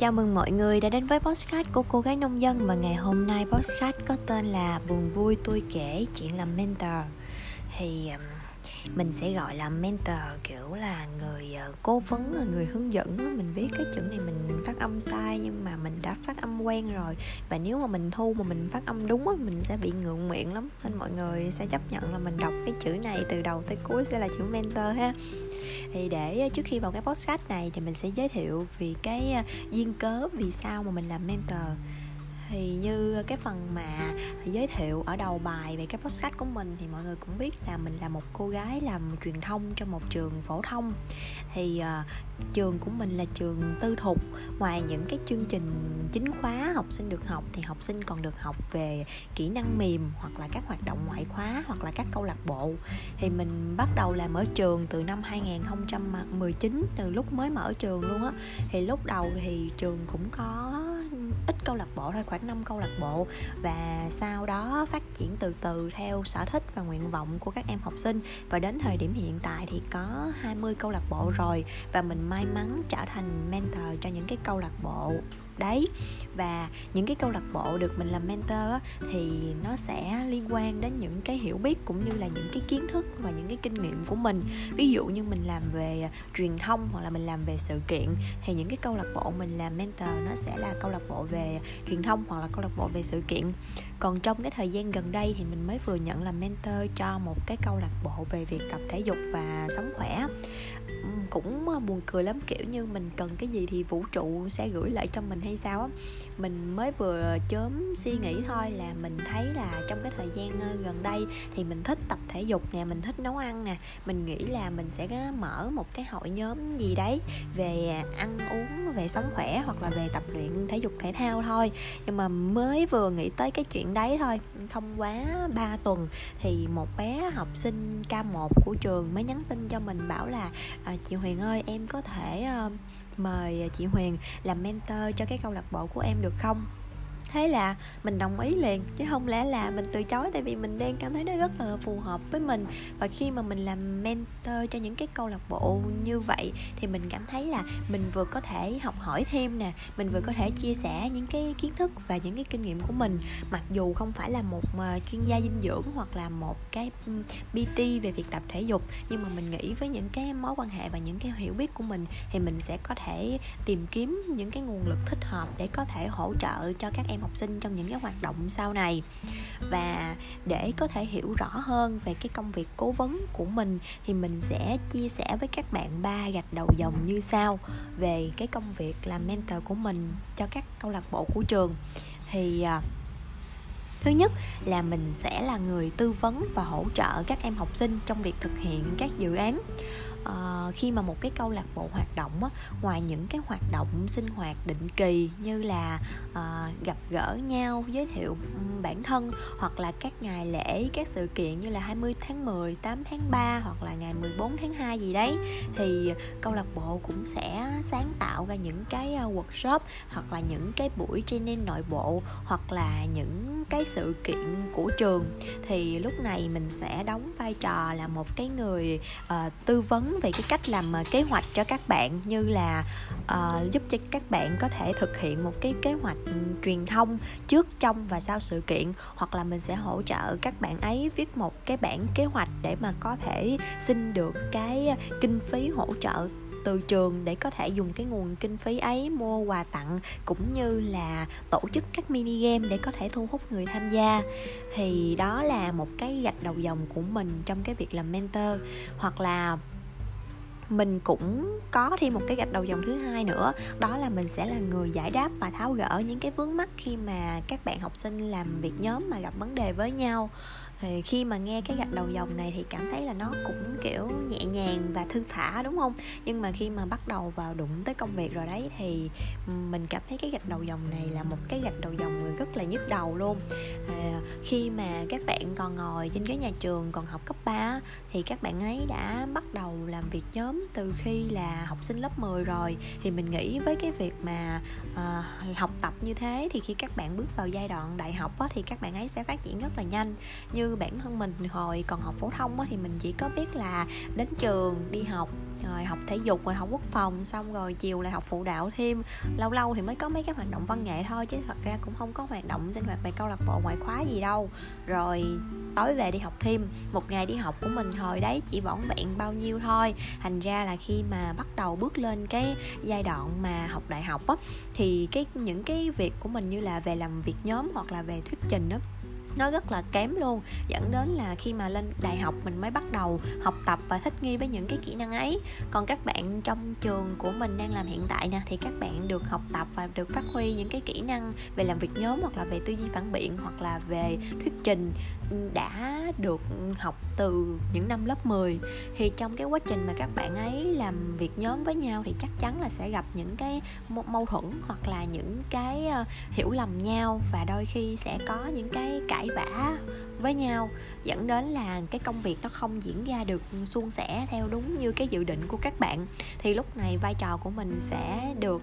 Chào mừng mọi người đã đến với podcast của cô gái nông dân và ngày hôm nay podcast có tên là Buồn vui tôi kể, chuyện làm mentor. Thì um, mình sẽ gọi là mentor, kiểu là người ờ, cố vấn, là người hướng dẫn. Mình biết cái chữ này mình phát âm sai nhưng mà mình đã phát âm quen rồi. Và nếu mà mình thu mà mình phát âm đúng á, mình sẽ bị ngượng miệng lắm. Nên mọi người sẽ chấp nhận là mình đọc cái chữ này từ đầu tới cuối sẽ là chữ mentor ha. Thì để ờ, trước khi vào cái podcast này thì mình sẽ giới thiệu vì cái ờ, duyên cớ vì sao mà mình làm mentor thì như cái phần mà giới thiệu ở đầu bài về cái podcast của mình thì mọi người cũng biết là mình là một cô gái làm truyền thông trong một trường phổ thông. Thì uh, trường của mình là trường tư thục. Ngoài những cái chương trình chính khóa học sinh được học thì học sinh còn được học về kỹ năng mềm hoặc là các hoạt động ngoại khóa hoặc là các câu lạc bộ. Thì mình bắt đầu làm ở trường từ năm 2019 từ lúc mới mở trường luôn á. Thì lúc đầu thì trường cũng có ít câu lạc bộ thôi, khoảng 5 câu lạc bộ. Và sau đó phát triển từ từ theo sở thích và nguyện vọng của các em học sinh. Và đến thời điểm hiện tại thì có 20 câu lạc bộ rồi. Và mình may mắn trở thành mentor cho những cái câu lạc bộ đấy. Và những cái câu lạc bộ được mình làm mentor á, thì nó sẽ liên quan đến những cái hiểu biết cũng như là những cái kiến thức và những cái kinh nghiệm của mình. Ví dụ như mình làm về à, truyền thông hoặc là mình làm về sự kiện thì những cái câu lạc bộ mình làm mentor nó sẽ là câu lạc bộ về truyền thông hoặc là câu lạc bộ về sự kiện. Còn trong cái thời gian gần đây thì mình mới vừa nhận làm mentor cho một cái câu lạc bộ về việc tập thể dục và sống khỏe cũng buồn cười lắm, kiểu như mình cần cái gì thì vũ trụ sẽ gửi lại cho mình hay sao á. Mình mới vừa chớm suy nghĩ thôi là mình thấy là trong cái thời gian gần đây thì mình thích tập thể dục nè, mình thích nấu ăn nè. Mình nghĩ là mình sẽ mở một cái hội nhóm gì đấy về ăn uống, về sống khỏe hoặc là về tập luyện thể dục thể thao thôi. Nhưng mà mới vừa nghĩ tới cái chuyện đấy thôi không quá 3 tuần thì một bé học sinh K1 của trường mới nhắn tin cho mình bảo là à, chị Huyền ơi em có thể uh, mời ờ, chị Huyền làm mentor cho cái câu lạc bộ của em được không? Thế là mình đồng ý liền, chứ không lẽ là mình từ chối? Tại vì mình đang cảm thấy nó rất là phù hợp với mình. Và khi mà mình làm mentor cho những cái câu lạc bộ như vậy, thì mình cảm thấy là mình vừa có thể học hỏi thêm nè, mình vừa có thể chia sẻ những cái kiến thức và những cái kinh nghiệm của mình. Mặc dù không phải là một ờ, chuyên gia dinh dưỡng hoặc là một cái PT về việc tập thể dục, nhưng mà mình nghĩ với những cái mối quan hệ và những cái hiểu biết của mình, thì mình sẽ có thể tìm kiếm những cái nguồn lực thích hợp để có thể hỗ trợ cho các em em học sinh trong những cái hoạt động sau này. Và để có thể hiểu rõ hơn về cái công việc cố vấn của mình thì mình sẽ chia sẻ với các bạn ba gạch đầu dòng như sau về cái công việc làm mentor của mình cho các câu lạc bộ của trường. Thì à, thứ nhất là mình sẽ là người tư vấn và hỗ trợ các em học sinh trong việc thực hiện các dự án uh, khi mà một cái câu lạc bộ hoạt động á, ngoài những cái hoạt động sinh hoạt định kỳ như là uh, gặp gỡ nhau giới thiệu bản thân hoặc là các ngày lễ các sự kiện như là 20 tháng 10, 8 tháng 3 hoặc là ngày 14 tháng 2 gì đấy thì câu lạc bộ cũng sẽ sáng tạo ra những cái ờ, workshop hoặc là những cái buổi training nội bộ hoặc là những cái sự kiện của trường thì lúc này mình sẽ đóng vai trò là một cái người uh, tư vấn về cái cách làm uh, kế hoạch cho các bạn như là uh, giúp cho các bạn có thể thực hiện một cái kế hoạch truyền thông trước trong và sau sự kiện. Hoặc là mình sẽ hỗ trợ các bạn ấy viết một cái bản kế hoạch để mà có thể xin được cái kinh phí hỗ trợ từ trường để có thể dùng cái nguồn kinh phí ấy mua quà tặng cũng như là tổ chức các mini game để có thể thu hút người tham gia. Thì đó là một cái gạch đầu dòng của mình trong cái việc làm mentor. Hoặc là mình cũng có thêm một cái gạch đầu dòng thứ hai nữa, đó là mình sẽ là người giải đáp và tháo gỡ những cái vướng mắc khi mà các bạn học sinh làm việc nhóm mà gặp vấn đề với nhau thì khi mà nghe cái gạch đầu dòng này thì cảm thấy là nó cũng kiểu nhẹ nhàng và thư thả đúng không? Nhưng mà khi mà bắt đầu vào đụng tới công việc rồi đấy thì ừ, mình cảm thấy cái gạch đầu dòng này là một cái gạch đầu dòng rất là nhức đầu luôn. À, khi mà các bạn còn ngồi trên ghế nhà trường còn học cấp 3 thì các bạn ấy đã bắt đầu làm việc nhóm từ khi là học sinh lớp 10 rồi. Thì mình nghĩ với cái việc mà à, học tập như thế thì khi các bạn bước vào giai đoạn đại học á, thì các bạn ấy sẽ phát triển rất là nhanh. Như bản thân mình hồi còn học phổ thông á, thì mình chỉ có biết là đến trường đi học rồi học thể dục rồi học quốc phòng xong rồi chiều lại học phụ đạo thêm. Lâu lâu thì mới có mấy cái hoạt động văn nghệ thôi chứ thật ra cũng không có hoạt động sinh hoạt về câu lạc bộ ngoại khóa gì đâu. Rồi tối về đi học thêm một ngày đi học của mình hồi đấy chỉ vỏn vẹn bao nhiêu thôi. Thành ra là khi mà bắt đầu bước lên cái giai đoạn mà học đại học á thì cái những cái việc của mình như là về làm việc nhóm hoặc là về thuyết trình á nó rất là kém luôn, dẫn đến là khi mà lên đại học mình mới bắt đầu học tập và thích nghi với những cái kỹ năng ấy. Còn các bạn trong trường của mình đang làm hiện tại nè, thì các bạn được học tập và được phát huy những cái kỹ năng về làm việc nhóm hoặc là về tư duy phản biện hoặc là về thuyết trình đã được học từ những năm lớp 10 thì trong cái quá trình mà các bạn ấy làm việc nhóm với nhau thì chắc chắn là sẽ gặp những cái mâu thuẫn hoặc là những cái ờ, hiểu lầm nhau và đôi khi sẽ có những cái cãi vã với nhau dẫn đến là cái công việc nó không diễn ra được suôn sẻ theo đúng như cái dự định của các bạn. Thì lúc này vai trò của mình sẽ được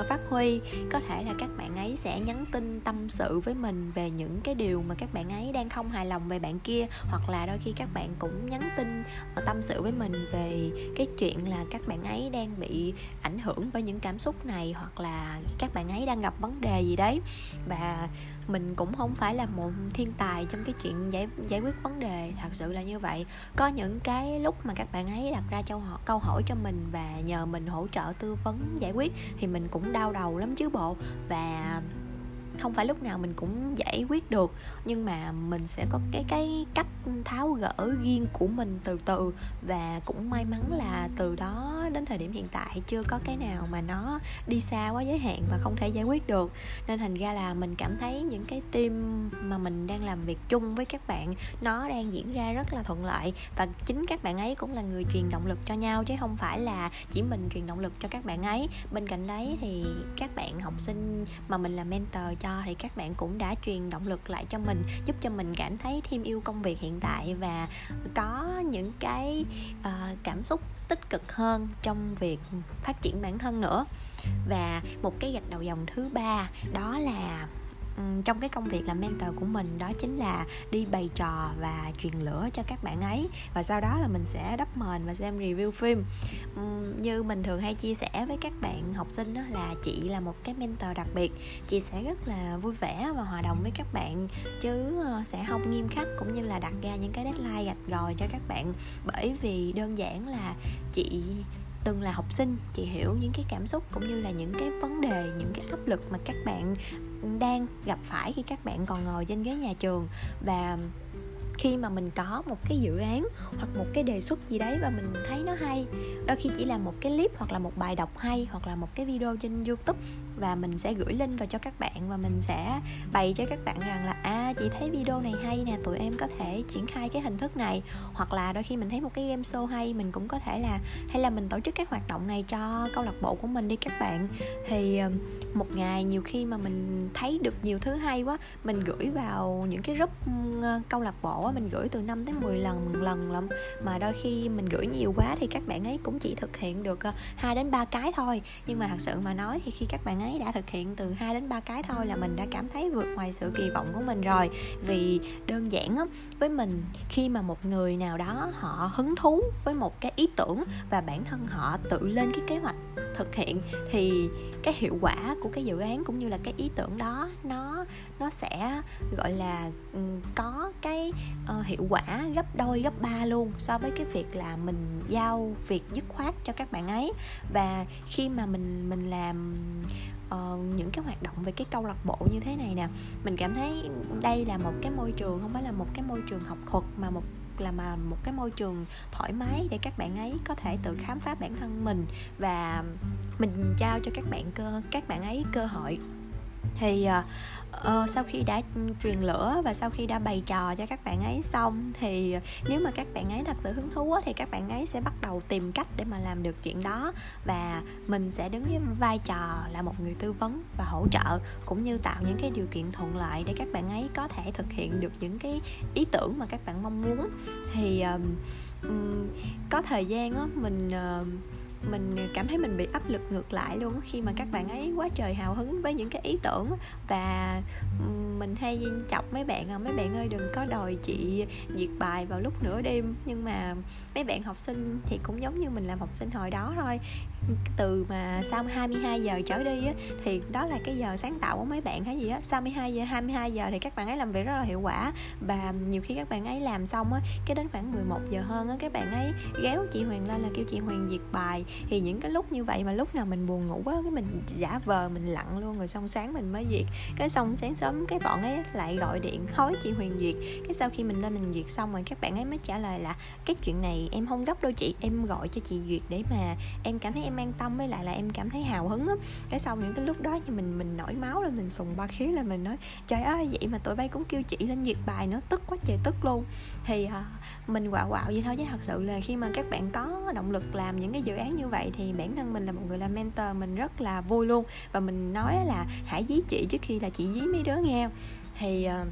uh, phát huy. Có thể là các bạn ấy sẽ nhắn tin tâm sự với mình về những cái điều mà các bạn ấy đang không hài lòng về bạn kia hoặc là đôi khi các bạn cũng nhắn tin ờ, tâm sự với mình về cái chuyện là các bạn ấy đang bị ảnh hưởng bởi những cảm xúc này hoặc là các bạn ấy đang gặp vấn đề gì đấy. Và mình cũng không phải là một thiên tài trong cái chuyện giải giải quyết vấn đề thật sự là như vậy. Có những cái lúc mà các bạn ấy đặt ra câu hỏi, câu hỏi cho mình và nhờ mình hỗ trợ tư vấn giải quyết thì mình cũng đau đầu lắm chứ bộ. Và không phải lúc nào mình cũng giải quyết được nhưng mà mình sẽ có cái cái cách tháo gỡ riêng của mình từ từ. Và cũng may mắn là từ đó đến thời điểm hiện tại chưa có cái nào mà nó đi xa quá giới hạn và không thể giải quyết được. Nên thành ra là mình cảm thấy những cái team mà mình đang làm việc chung với các bạn nó đang diễn ra rất là thuận lợi. Và chính các bạn ấy cũng là người truyền động lực cho nhau chứ không phải là chỉ mình truyền động lực cho các bạn ấy. Bên cạnh đấy thì các bạn học sinh mà mình là mentor cho thì các bạn cũng đã truyền động lực lại cho mình giúp cho mình cảm thấy thêm yêu công việc hiện tại và có những cái uh, cảm xúc tích cực hơn trong việc phát triển bản thân nữa. Và một cái gạch đầu dòng thứ ba, đó là trong cái công việc làm mentor của mình đó chính là đi bày trò và truyền lửa cho các bạn ấy. Và sau đó là mình sẽ đắp mền và xem review phim. Như mình thường hay chia sẻ với các bạn học sinh đó là chị là một cái mentor đặc biệt. Chị sẽ rất là vui vẻ và hòa đồng với các bạn, chứ ờ, sẽ không nghiêm khắc cũng như là đặt ra những cái deadline gạch gòi cho các bạn. Bởi vì đơn giản là chị từng là học sinh, chị hiểu những cái cảm xúc cũng như là những cái vấn đề, những cái áp lực mà các bạn đang gặp phải khi các bạn còn ngồi trên ghế nhà trường. Và khi mà mình có một cái dự án hoặc một cái đề xuất gì đấy và mình thấy nó hay, đôi khi chỉ là một cái clip hoặc là một bài đọc hay hoặc là một cái video trên youtube và mình sẽ gửi link vào cho các bạn và mình sẽ bày cho các bạn rằng là à chị thấy video này hay nè, tụi em có thể triển khai cái hình thức này. Hoặc là đôi khi mình thấy một cái game show hay, mình cũng có thể là, hay là mình tổ chức các hoạt động này cho câu lạc bộ của mình đi các bạn. Thì ờ, một ngày nhiều khi mà mình thấy được nhiều thứ hay quá, mình gửi vào những cái group câu lạc bộ mình gửi từ 5 tới 10 lần lần lắm mà đôi khi mình gửi nhiều quá thì các bạn ấy cũng chỉ thực hiện được ờ, 2 đến 3 cái thôi. Nhưng mà thật sự mà nói thì khi các bạn ấy đã thực hiện từ 2 đến 3 cái thôi là mình đã cảm thấy vượt ngoài sự kỳ vọng của mình rồi. Vì đơn giản á với mình khi mà một người nào đó họ hứng thú với một cái ý tưởng và bản thân họ tự lên cái kế hoạch thực hiện thì cái hiệu quả của cái dự án cũng như là cái ý tưởng đó nó nó sẽ gọi là có cái uh, hiệu quả gấp đôi gấp ba luôn so với cái việc là mình giao việc dứt khoát cho các bạn ấy. Và khi mà mình mình làm uh, những cái hoạt động về cái câu lạc bộ như thế này nè mình cảm thấy đây là một cái môi trường không phải là một cái môi trường học thuật mà một là mà một cái môi trường thoải mái để các bạn ấy có thể tự khám phá bản thân mình và mình trao cho các bạn cơ, các bạn ấy cơ hội thì uh, sau khi đã truyền lửa và sau khi đã bày trò cho các bạn ấy xong thì nếu mà các bạn ấy thật sự hứng thú thì các bạn ấy sẽ bắt đầu tìm cách để mà làm được chuyện đó và mình sẽ đứng với vai trò là một người tư vấn và hỗ trợ cũng như tạo những cái điều kiện thuận lợi để các bạn ấy có thể thực hiện được những cái ý tưởng mà các bạn mong muốn. Thì um, um, có thời gian đó mình uh, mình cảm thấy mình bị áp lực ngược lại luôn khi mà các bạn ấy quá trời hào hứng với những cái ý tưởng và mình hay chọc mấy bạn à mấy bạn ơi, đừng có đòi chị duyệt bài vào lúc nửa đêm. Nhưng mà mấy bạn học sinh thì cũng giống như mình làm học sinh hồi đó thôi từ mà sau 22 giờ trở đi á, thì đó là cái giờ sáng tạo của mấy bạn hay gì á sau 22 giờ 22 giờ thì các bạn ấy làm việc rất là hiệu quả và nhiều khi các bạn ấy làm xong á cái đến khoảng 11 giờ hơn á các bạn ấy ghéo chị Huyền lên là kêu chị Huyền diệt bài thì những cái lúc như vậy mà lúc nào mình buồn ngủ á cái mình giả vờ mình lặn luôn rồi xong sáng mình mới diệt. cái xong sáng sớm cái bọn ấy lại gọi điện hối chị Huyền diệt. cái sau khi mình lên mình diệt xong rồi các bạn ấy mới trả lời là cái chuyện này em không gấp đâu chị. Em gọi cho chị duyệt để mà em cảm thấy em an tâm với lại là em cảm thấy hào hứng á. Cái sau những cái lúc đó thì mình mình nổi máu lên mình sùng ba khí là mình nói trời ơi vậy mà tụi bay cũng kêu chị lên duyệt bài nữa. Tức quá trời tức luôn. Thì à, mình quạo quạo vậy thôi chứ thật sự là khi mà các bạn có động lực làm những cái dự án như vậy thì bản thân mình là một người làm mentor mình rất là vui luôn. Và mình nói là hãy dí chị trước khi là chị dí mấy đứa nghe. Thì uh,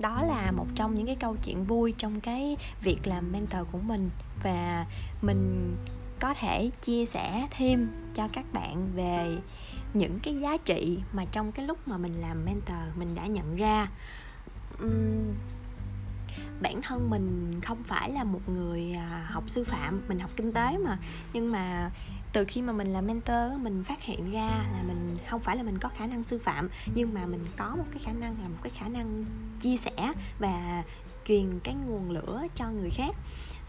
đó là một trong những cái câu chuyện vui trong cái việc làm mentor của mình và mình có thể chia sẻ thêm cho các bạn về những cái giá trị mà trong cái lúc mà mình làm mentor mình đã nhận ra. Uhm, bản thân mình không phải là một người à, học sư phạm mình học kinh tế mà. Nhưng mà từ khi mà mình làm mentor mình phát hiện ra là mình không phải là mình có khả năng sư phạm, nhưng mà mình có một cái khả năng, là một cái khả năng chia sẻ và truyền cái nguồn lửa cho người khác.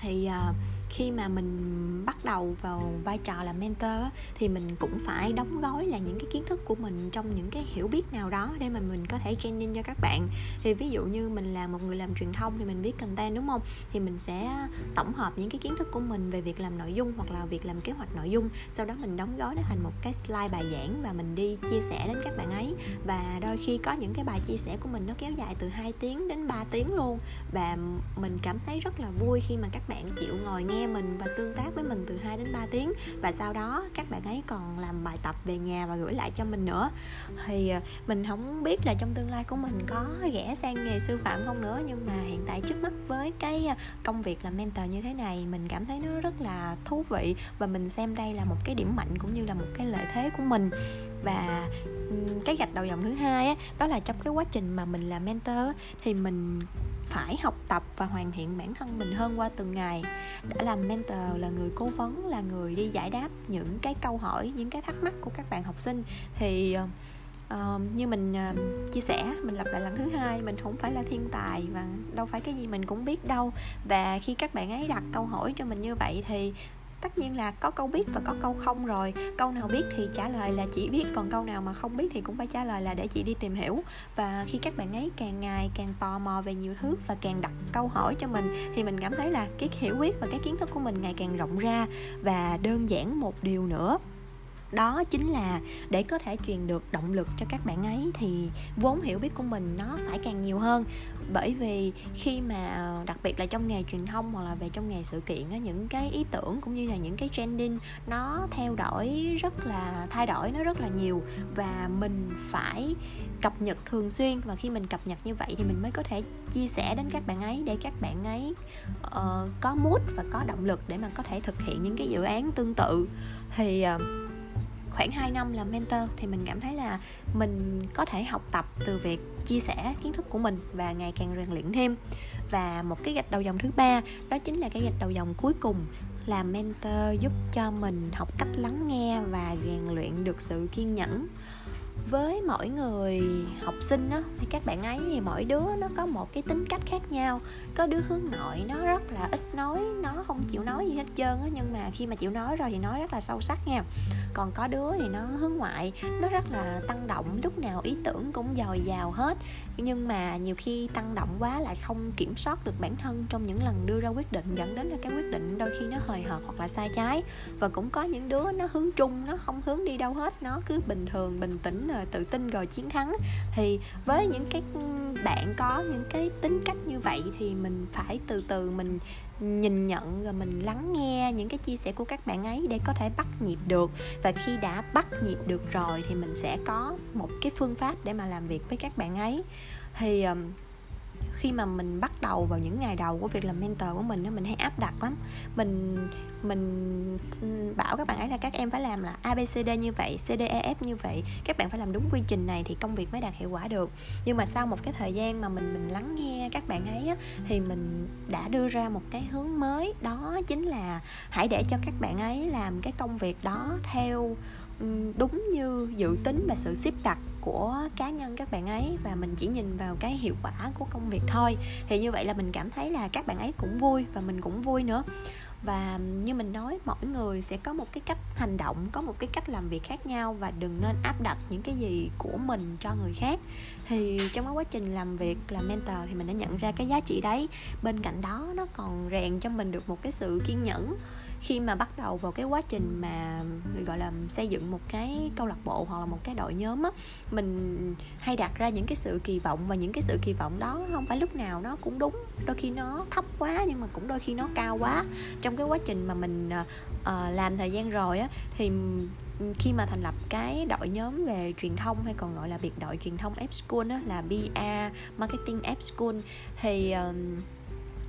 Thì uh, khi mà mình bắt đầu vào vai trò là mentor thì mình cũng phải đóng gói là những cái kiến thức của mình trong những cái hiểu biết nào đó để mà mình có thể training cho các bạn. Thì ví dụ như mình là một người làm truyền thông thì mình biết content đúng không? Thì mình sẽ tổng hợp những cái kiến thức của mình về việc làm nội dung hoặc là việc làm kế hoạch nội dung. Sau đó mình đóng gói nó thành một cái slide bài giảng và mình đi chia sẻ đến các bạn ấy. Và đôi khi có những cái bài chia sẻ của mình nó kéo dài từ 2 tiếng đến 3 tiếng luôn và mình cảm thấy rất là vui khi mà các bạn chịu ngồi nghe mình và tương tác với mình từ 2 đến 3 tiếng. Và sau đó các bạn ấy còn làm bài tập về nhà và gửi lại cho mình nữa. Thì ờ, mình không biết là trong tương lai của mình có rẽ sang nghề sư phạm không nữa nhưng mà hiện tại trước mắt với cái ờ, công việc làm mentor như thế này mình cảm thấy nó rất là thú vị. Và mình xem đây là một cái điểm mạnh cũng như là một cái lợi thế của mình. Và cái gạch đầu dòng thứ hai á, đó là trong cái quá trình mà mình làm mentor thì mình phải học tập và hoàn thiện bản thân mình hơn qua từng ngày. Đã làm mentor là người cố vấn là người đi giải đáp những cái câu hỏi những cái thắc mắc của các bạn học sinh. Thì uh, như mình uh, chia sẻ mình lặp lại lần thứ hai mình không phải là thiên tài và đâu phải cái gì mình cũng biết đâu. Và khi các bạn ấy đặt câu hỏi cho mình như vậy thì tất nhiên là có câu biết và có câu không rồi. Câu nào biết thì trả lời là chỉ biết, còn câu nào mà không biết thì cũng phải trả lời là để chị đi tìm hiểu. Và khi các bạn ấy càng ngày càng tò mò về nhiều thứ và càng đặt câu hỏi cho mình, thì mình cảm thấy là cái hiểu biết và cái kiến thức của mình ngày càng rộng ra. Và đơn giản một điều nữa đó chính là để có thể truyền được động lực cho các bạn ấy thì vốn hiểu biết của mình nó phải càng nhiều hơn. Bởi vì khi mà ờ, đặc biệt là trong nghề truyền thông hoặc là về trong nghề sự kiện á những cái ý tưởng cũng như là những cái trending nó theo đổi rất là thay đổi nó rất là nhiều và mình phải cập nhật thường xuyên. Và khi mình cập nhật như vậy thì mình mới có thể chia sẻ đến các bạn ấy để các bạn ấy uh, có mood và có động lực để mà có thể thực hiện những cái dự án tương tự. Thì uh, khoảng 2 năm làm mentor thì mình cảm thấy là mình có thể học tập từ việc chia sẻ kiến thức của mình và ngày càng rèn luyện thêm. Và một cái gạch đầu dòng thứ ba, đó chính là cái gạch đầu dòng cuối cùng, là mentor giúp cho mình học cách lắng nghe và rèn luyện được sự kiên nhẫn. Với mỗi người học sinh á, thì các bạn ấy thì mỗi đứa nó có một cái tính cách khác nhau có đứa hướng nội, nó rất là ít nói, nó không chịu nói gì hết trơn á, nhưng mà khi mà chịu nói rồi thì nói rất là sâu sắc nha. Còn có đứa thì nó hướng ngoại, nó rất là tăng động, lúc nào ý tưởng cũng dồi dào hết. Nhưng mà nhiều khi tăng động quá lại không kiểm soát được bản thân trong những lần đưa ra quyết định, dẫn đến là cái quyết định đôi khi nó hời hợt hoặc là sai trái. Và cũng có những đứa nó hướng trung nó không hướng đi đâu hết, nó cứ bình thường, bình tĩnh rồi tự tin rồi chiến thắng. Thì với những cái bạn có những cái tính cách như vậy thì mình mình phải từ từ mình nhìn nhận rồi mình lắng nghe những cái chia sẻ của các bạn ấy để có thể bắt nhịp được. Và khi đã bắt nhịp được rồi thì mình sẽ có một cái phương pháp để mà làm việc với các bạn ấy. Thì khi mà mình bắt đầu vào những ngày đầu của việc làm mentor của mình mình hay áp đặt lắm. Mình mình bảo các bạn ấy là các em phải làm là abcd như vậy cdef như vậy. Các bạn phải làm đúng quy trình này thì công việc mới đạt hiệu quả được. Nhưng mà sau một cái thời gian mà mình mình lắng nghe các bạn ấy á, thì mình đã đưa ra một cái hướng mới. Đó chính là hãy để cho các bạn ấy làm cái công việc đó theo đúng như dự tính và sự xếp đặt của cá nhân các bạn ấy và mình chỉ nhìn vào cái hiệu quả của công việc thôi. Thì như vậy là mình cảm thấy là các bạn ấy cũng vui và mình cũng vui nữa. Và như mình nói, mỗi người sẽ có một cái cách hành động, có một cái cách làm việc khác nhau và đừng nên áp đặt những cái gì của mình cho người khác. Thì trong cái quá trình làm việc, làm mentor thì mình đã nhận ra cái giá trị đấy. Bên cạnh đó, nó còn rèn cho mình được một cái sự kiên nhẫn khi mà bắt đầu vào cái quá trình mà gọi là xây dựng một cái câu lạc bộ hoặc là một cái đội nhóm á mình hay đặt ra những cái sự kỳ vọng và những cái sự kỳ vọng đó không phải lúc nào nó cũng đúng. Đôi khi nó thấp quá nhưng mà cũng đôi khi nó cao quá. Trong cái quá trình mà mình uh, làm thời gian rồi á thì khi mà thành lập cái đội nhóm về truyền thông hay còn gọi là biệt đội truyền thông F School đó là ba Marketing F School thì uh,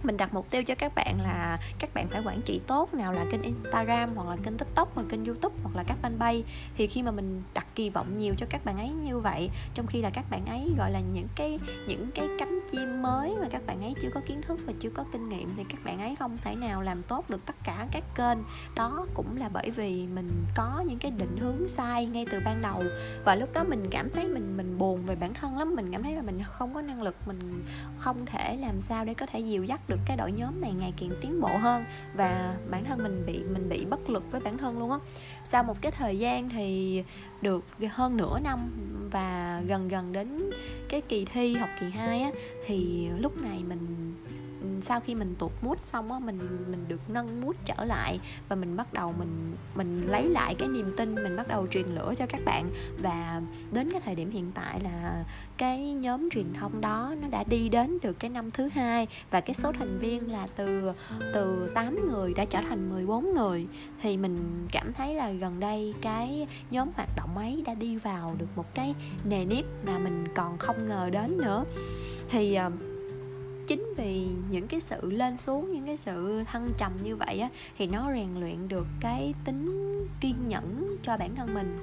mình đặt mục tiêu cho các bạn là các bạn phải quản trị tốt, nào là kênh Instagram, hoặc là kênh TikTok, hoặc kênh YouTube, hoặc là các fanpage. Thì khi mà mình đặt kỳ vọng nhiều cho các bạn ấy như vậy, trong khi là các bạn ấy gọi là những cái những cái cánh chim mới mà các bạn ấy chưa có kiến thức và chưa có kinh nghiệm, thì các bạn ấy không thể nào làm tốt được tất cả các kênh. Đó cũng là bởi vì mình có những cái định hướng sai ngay từ ban đầu. Và lúc đó mình cảm thấy mình mình buồn về bản thân lắm. Mình cảm thấy là mình không có năng lực, mình không thể làm sao để có thể dìu dắt được cái đội nhóm này ngày càng tiến bộ hơn và bản thân mình bị mình bị bất lực với bản thân luôn á. Sau một cái thời gian thì được hơn nửa năm và gần gần đến cái kỳ thi học kỳ 2 á, thì lúc này mình sau khi mình tụt mút xong á mình mình được nâng mút trở lại và mình bắt đầu mình mình lấy lại cái niềm tin mình bắt đầu truyền lửa cho các bạn. Và đến cái thời điểm hiện tại là cái nhóm truyền thông đó nó đã đi đến được cái năm thứ hai và cái số thành viên là từ từ 8 người đã trở thành 14 người. Thì mình cảm thấy là gần đây cái nhóm hoạt động ấy đã đi vào được một cái nề nếp mà mình còn không ngờ đến nữa. Thì uh, chính vì những cái sự lên xuống, những cái sự thăng trầm như vậy á, thì nó rèn luyện được cái tính kiên nhẫn cho bản thân mình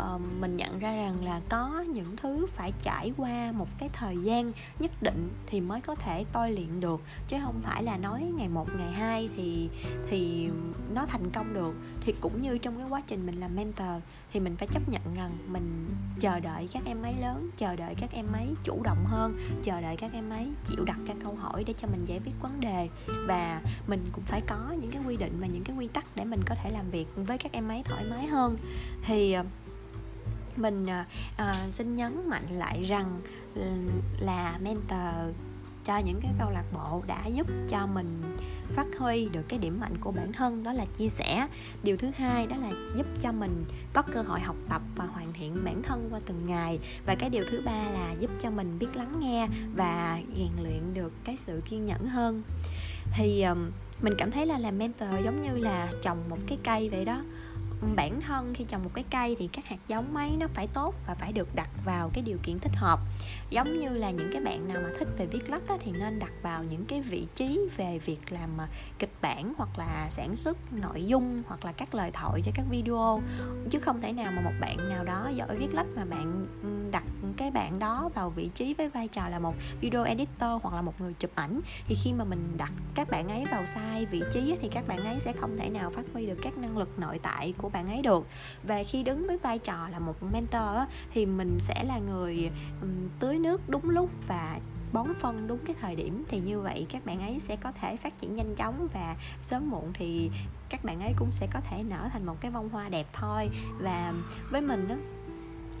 uh, mình nhận ra rằng là có những thứ phải trải qua một cái thời gian nhất định thì mới có thể tôi luyện được. Chứ không phải là nói ngày một ngày hai thì thì nó thành công được. Thì cũng như trong cái quá trình mình làm mentor thì mình phải chấp nhận rằng mình chờ đợi các em ấy lớn chờ đợi các em ấy chủ động hơn chờ đợi các em ấy chịu đặt các câu hỏi để cho mình giải quyết vấn đề. Và mình cũng phải có những cái quy định và những cái quy tắc để mình có thể làm việc với các em ấy thoải mái hơn. Thì ờ, mình uh, xin nhấn mạnh lại rằng là mentor cho những cái câu lạc bộ đã giúp cho mình phát huy được cái điểm mạnh của bản thân đó là chia sẻ. Điều thứ hai đó là giúp cho mình có cơ hội học tập và hoàn thiện bản thân qua từng ngày. Và cái điều thứ ba là giúp cho mình biết lắng nghe và rèn luyện được cái sự kiên nhẫn hơn. Thì um, mình cảm thấy là làm mentor giống như là trồng một cái cây vậy đó bản thân khi trồng một cái cây thì các hạt giống ấy nó phải tốt và phải được đặt vào cái điều kiện thích hợp. Giống như là những cái bạn nào mà thích về viết lách thì nên đặt vào những cái vị trí về việc làm à, kịch bản hoặc là sản xuất nội dung hoặc là các lời thoại cho các video. Chứ không thể nào mà một bạn nào đó giỏi viết lách mà bạn đặt cái bạn đó vào vị trí với vai trò là một video editor hoặc là một người chụp ảnh. Thì khi mà mình đặt các bạn ấy vào sai vị trí thì các bạn ấy sẽ không thể nào phát huy được các năng lực nội tại của của bạn ấy được. Và khi đứng với vai trò là một mentor thì mình sẽ là người tưới nước đúng lúc và bón phân đúng cái thời điểm. Thì như vậy các bạn ấy sẽ có thể phát triển nhanh chóng và sớm muộn thì các bạn ấy cũng sẽ có thể nở thành một cái bông hoa đẹp thôi. Và với mình đó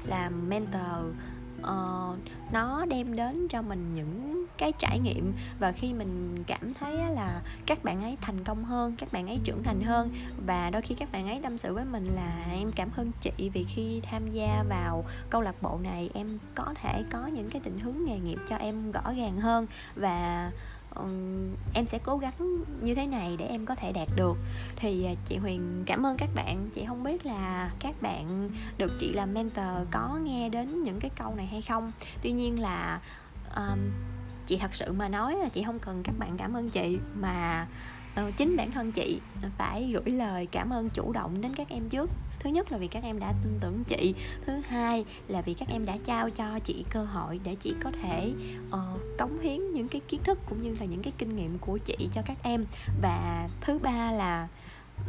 là mentor uh, nó đem đến cho mình những cái trải nghiệm và khi mình cảm thấy là các bạn ấy thành công hơn các bạn ấy trưởng thành hơn và đôi khi các bạn ấy tâm sự với mình là em cảm ơn chị vì khi tham gia vào câu lạc bộ này em có thể có những cái định hướng nghề nghiệp cho em rõ ràng hơn và em sẽ cố gắng như thế này để em có thể đạt được. Thì à, chị huyền cảm ơn các bạn. Chị không biết là các bạn được chị làm mentor có nghe đến những cái câu này hay không. Tuy nhiên là um, chị thật sự mà nói là chị không cần các bạn cảm ơn chị mà uh, chính bản thân chị phải gửi lời cảm ơn chủ động đến các em trước. Thứ nhất là vì các em đã tin tưởng chị thứ hai là vì các em đã trao cho chị cơ hội để chị có thể uh, cống hiến những cái kiến thức cũng như là những cái kinh nghiệm của chị cho các em. Và thứ ba là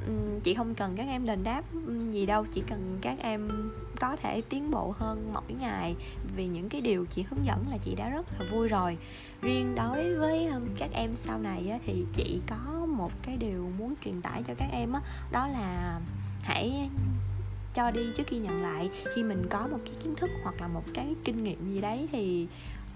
Ừ, chị không cần các em đền đáp gì đâu, chỉ cần các em có thể tiến bộ hơn mỗi ngày. Vì những cái điều chị hướng dẫn là chị đã rất là vui rồi. Riêng đối với um, các em sau này thì chị có một cái điều muốn truyền tải cho các em đó là hãy cho đi trước khi nhận lại. Khi mình có một cái kiến thức hoặc là một cái kinh nghiệm gì đấy thì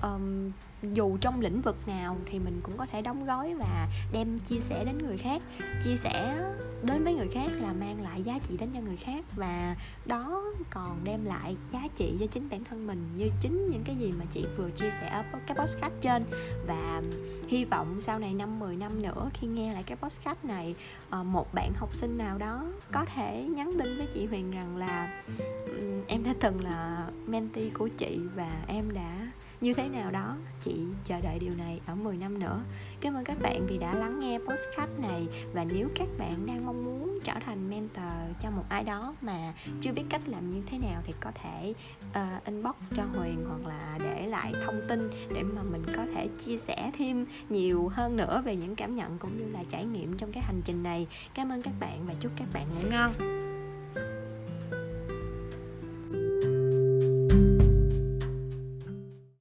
um, dù trong lĩnh vực nào thì mình cũng có thể đóng gói và đem chia sẻ đến người khác. Chia sẻ đến với người khác là mang lại giá trị đến cho người khác và đó còn đem lại giá trị cho chính bản thân mình như chính những cái gì mà chị vừa chia sẻ ở cái podcast trên. Và hy vọng sau này năm 10 năm nữa khi nghe lại cái podcast này ờ, một bạn học sinh nào đó có thể nhắn tin với chị Huyền rằng là em đã từng là mentee của chị và em đã như thế nào đó chị chờ đợi điều này ở 10 năm nữa. Cảm ơn các bạn vì đã lắng nghe podcast này. Và nếu các bạn đang mong muốn trở thành mentor cho một ai đó mà chưa biết cách làm như thế nào thì có thể uh, inbox cho Huyền hoặc là để lại thông tin để mà mình có thể chia sẻ thêm nhiều hơn nữa về những cảm nhận cũng như là trải nghiệm trong cái hành trình này. Cảm ơn các bạn và chúc các bạn ngủ ngon.